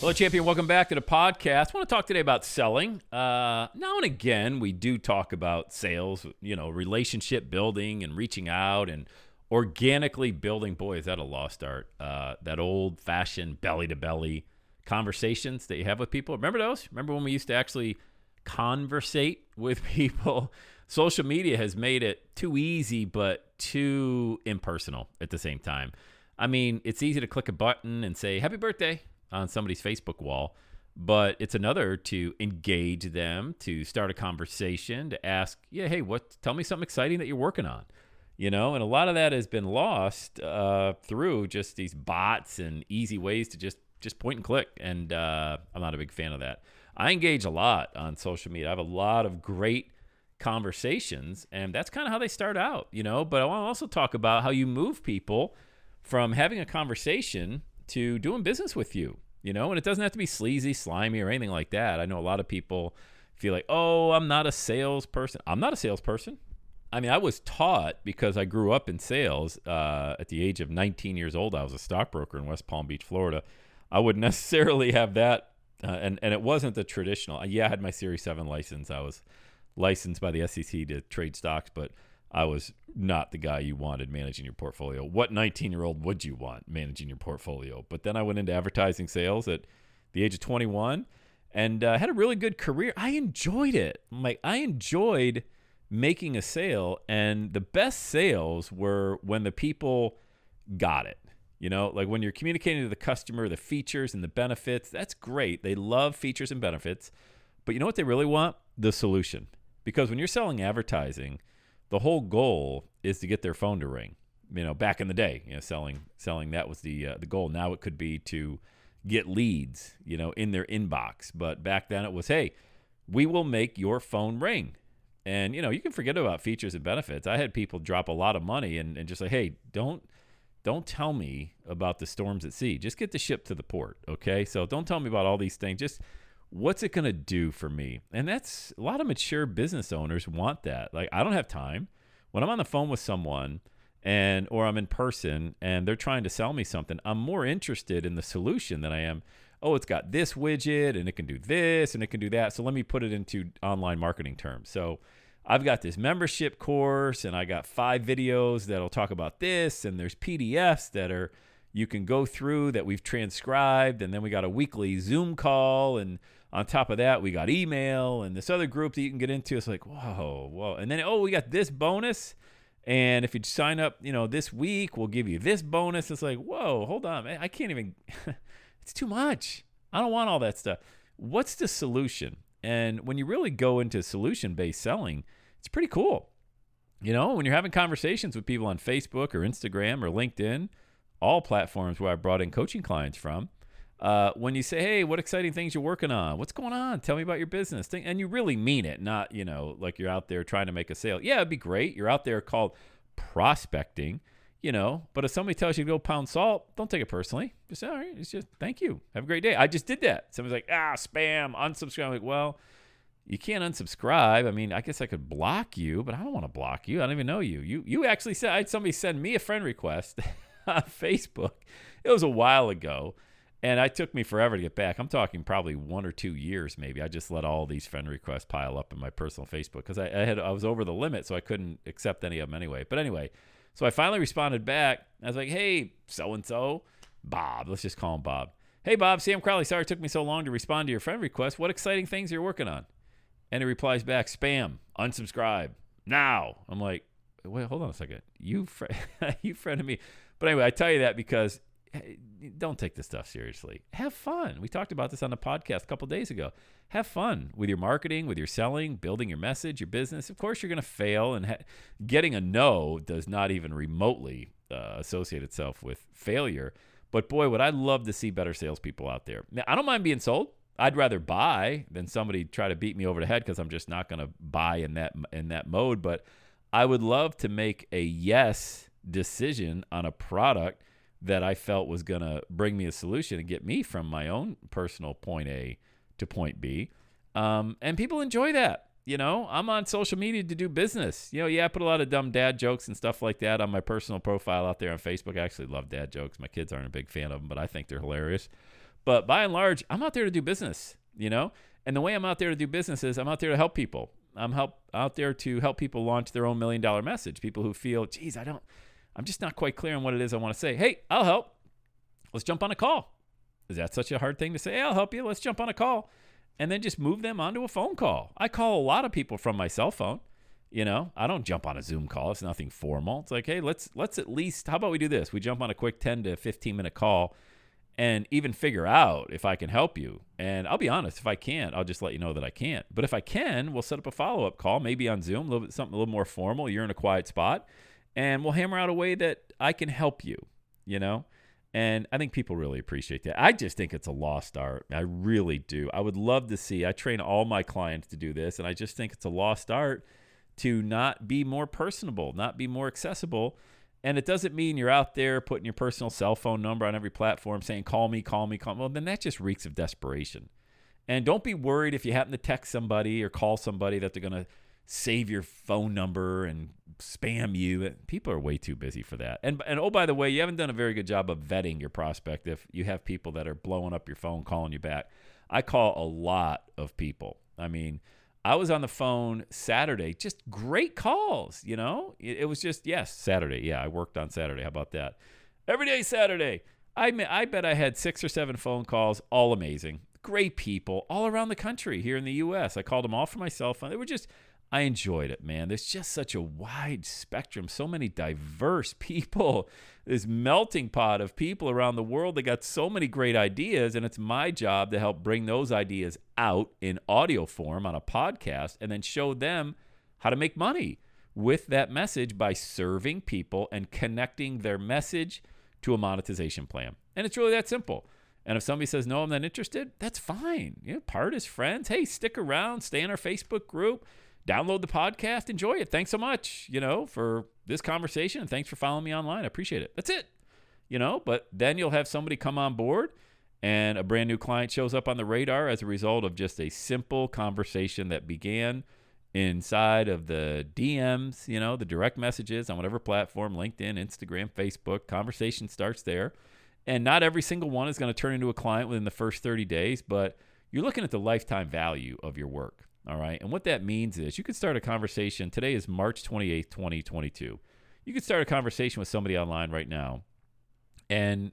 Hello, champion. Welcome back to the podcast. I want to talk today about selling. Uh, now and again, we do talk about sales, you know, relationship building and reaching out and organically building. Boy, is that a lost art? Uh, that old fashioned belly to belly conversations that you have with people. Remember those? Remember when we used to actually conversate with people? Social media has made it too easy, but too impersonal at the same time. I mean, it's easy to click a button and say, Happy birthday on somebody's Facebook wall, but it's another to engage them, to start a conversation, to ask, yeah, hey, what? Tell me something exciting that you're working on, you know. And a lot of that has been lost uh, through just these bots and easy ways to just just point and click. And uh, I'm not a big fan of that. I engage a lot on social media. I have a lot of great conversations, and that's kind of how they start out, you know. But I want to also talk about how you move people from having a conversation to doing business with you, you know, and it doesn't have to be sleazy, slimy, or anything like that. I know a lot of people feel like, oh, I'm not a salesperson. I'm not a salesperson. I mean, I was taught because I grew up in sales uh, at the age of 19 years old. I was a stockbroker in West Palm Beach, Florida. I wouldn't necessarily have that, uh, and and it wasn't the traditional. Yeah, I had my Series Seven license. I was licensed by the SEC to trade stocks, but I was not the guy you wanted managing your portfolio. What 19 year old would you want managing your portfolio? But then I went into advertising sales at the age of 21 and uh, had a really good career. I enjoyed it. Like, I enjoyed making a sale, and the best sales were when the people got it. You know, like when you're communicating to the customer the features and the benefits, that's great. They love features and benefits. But you know what they really want? The solution. Because when you're selling advertising, the whole goal is to get their phone to ring. You know, back in the day, you know, selling selling that was the uh, the goal. Now it could be to get leads, you know, in their inbox. But back then it was, hey, we will make your phone ring. And you know, you can forget about features and benefits. I had people drop a lot of money and, and just say, hey, don't don't tell me about the storms at sea. Just get the ship to the port, okay? So don't tell me about all these things. Just what's it going to do for me? And that's a lot of mature business owners want that. Like, I don't have time. When I'm on the phone with someone and or I'm in person and they're trying to sell me something, I'm more interested in the solution than I am, oh, it's got this widget and it can do this and it can do that. So let me put it into online marketing terms. So I've got this membership course and I got five videos that'll talk about this and there's PDFs that are you can go through that we've transcribed and then we got a weekly Zoom call and on top of that, we got email and this other group that you can get into. It's like, whoa, whoa. And then, oh, we got this bonus. And if you sign up, you know, this week, we'll give you this bonus. It's like, whoa, hold on. Man, I can't even, it's too much. I don't want all that stuff. What's the solution? And when you really go into solution based selling, it's pretty cool. You know, when you're having conversations with people on Facebook or Instagram or LinkedIn, all platforms where I brought in coaching clients from, uh, when you say, "Hey, what exciting things you're working on? What's going on? Tell me about your business." and you really mean it, not you know like you're out there trying to make a sale. Yeah, it'd be great. You're out there called prospecting, you know. But if somebody tells you to go pound salt, don't take it personally. Just all right, it's just thank you. Have a great day. I just did that. Somebody's like, ah, spam, unsubscribe. I'm like, well, you can't unsubscribe. I mean, I guess I could block you, but I don't want to block you. I don't even know you. You you actually said I had somebody send me a friend request on Facebook. It was a while ago and it took me forever to get back. I'm talking probably one or two years, maybe. I just let all these friend requests pile up in my personal Facebook because I, I, had I was over the limit, so I couldn't accept any of them anyway. But anyway, so I finally responded back. I was like, "Hey, so and so, Bob. Let's just call him Bob. Hey, Bob. Sam Crowley. Sorry it took me so long to respond to your friend request. What exciting things you're you working on?" And he replies back, "Spam. Unsubscribe." now. I'm like, wait, hold on a second. You fr- you friended me. But anyway, I tell you that because don't take this stuff seriously. Have fun. We talked about this on the podcast a couple days ago. Have fun with your marketing, with your selling, building your message, your business. Of course, you're going to fail, and ha- getting a no does not even remotely uh, associate itself with failure. But boy, would I love to see better salespeople out there. Now, I don't mind being sold. I'd rather buy than somebody try to beat me over the head because I'm just not going to buy in that in that mode. But I would love to make a yes decision on a product that I felt was going to bring me a solution and get me from my own personal point A to point B. Um, and people enjoy that. You know, I'm on social media to do business. You know, yeah, I put a lot of dumb dad jokes and stuff like that on my personal profile out there on Facebook. I actually love dad jokes. My kids aren't a big fan of them, but I think they're hilarious. But by and large, I'm out there to do business, you know? And the way I'm out there to do business is I'm out there to help people. I'm help out there to help people launch their own million dollar message. People who feel, geez, I don't, I'm just not quite clear on what it is I want to say. Hey, I'll help. Let's jump on a call. Is that such a hard thing to say? Hey, I'll help you. Let's jump on a call. And then just move them onto a phone call. I call a lot of people from my cell phone. You know, I don't jump on a Zoom call. It's nothing formal. It's like, hey, let's let's at least how about we do this? We jump on a quick 10 to 15 minute call and even figure out if I can help you. And I'll be honest, if I can't, I'll just let you know that I can't. But if I can, we'll set up a follow up call, maybe on Zoom, a little bit something a little more formal. You're in a quiet spot, and we'll hammer out a way that I can help you. You know. And I think people really appreciate that. I just think it's a lost art. I really do. I would love to see. I train all my clients to do this, and I just think it's a lost art to not be more personable, not be more accessible, and it doesn't mean you're out there putting your personal cell phone number on every platform saying, call me, call me, call me. Well, then that just reeks of desperation. And don't be worried if you happen to text somebody or call somebody that they're going to save your phone number and spam you. People are way too busy for that. And, and oh, by the way, you haven't done a very good job of vetting your prospect if you have people that are blowing up your phone, calling you back. I call a lot of people. I mean, I was on the phone Saturday, just great calls, you know? It, it, was just, yes, Saturday. Yeah, I worked on Saturday. How about that? Every day Saturday. I, I bet I had six or seven phone calls, all amazing. Great people all around the country here in the U.S. I called them all cell phone. They were just, I enjoyed it, man. There's just such a wide spectrum, so many diverse people, this melting pot of people around the world that got so many great ideas. And it's my job to help bring those ideas out in audio form on a podcast and then show them how to make money with that message by serving people and connecting their message to a monetization plan. And it's really that simple. And if somebody says, no, I'm not interested, that's fine. You know, part as friends. Hey, stick around, stay in our Facebook group download the podcast, enjoy it. Thanks so much, you know, for this conversation. And thanks for following me online. I appreciate it. That's it, you know, but then you'll have somebody come on board and a brand new client shows up on the radar as a result of just a simple conversation that began inside of the DMs, you know, the direct messages on whatever platform, LinkedIn, Instagram, Facebook. Conversation starts there. And not every single one is going to turn into a client within the first 30 days, but you're looking at the lifetime value of your work. All right. And what that means is you could start a conversation. Today is March 28th, 2022. You could start a conversation with somebody online right now. And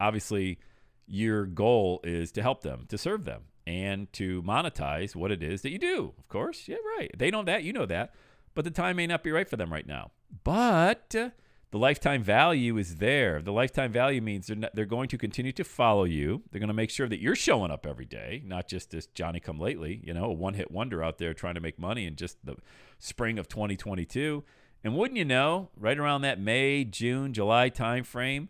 obviously, your goal is to help them, to serve them, and to monetize what it is that you do. Of course. Yeah, right. They know that. You know that. But the time may not be right for them right now. But the lifetime value is there. The lifetime value means they're, not, they're going to continue to follow you. They're going to make sure that you're showing up every day, not just this Johnny come lately, you know, a one hit wonder out there trying to make money in just the spring of 2022. And wouldn't you know, right around that May, June, July timeframe,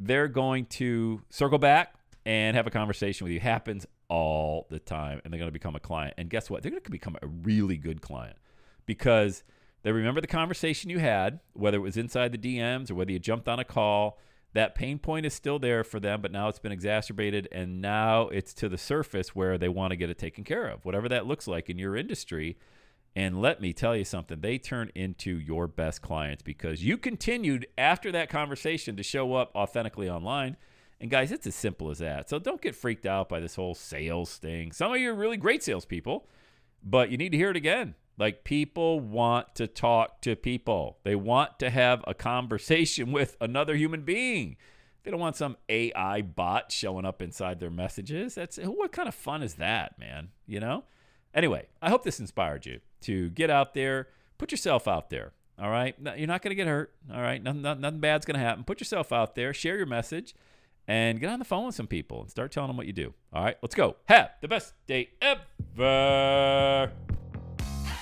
they're going to circle back and have a conversation with you. Happens all the time, and they're going to become a client. And guess what? They're going to become a really good client because they remember the conversation you had, whether it was inside the DMs or whether you jumped on a call. That pain point is still there for them, but now it's been exacerbated, and now it's to the surface where they want to get it taken care of, whatever that looks like in your industry. And let me tell you something, they turn into your best clients because you continued after that conversation to show up authentically online. And guys, it's as simple as that. So don't get freaked out by this whole sales thing. Some of you are really great salespeople, but you need to hear it again. Like people want to talk to people. They want to have a conversation with another human being. They don't want some AI bot showing up inside their messages. That's what kind of fun is that, man? You know? Anyway, I hope this inspired you to get out there, put yourself out there. All right, you're not going to get hurt. All right, nothing, nothing, nothing bad's going to happen. Put yourself out there, share your message, and get on the phone with some people and start telling them what you do. All right, let's go. Have the best day ever.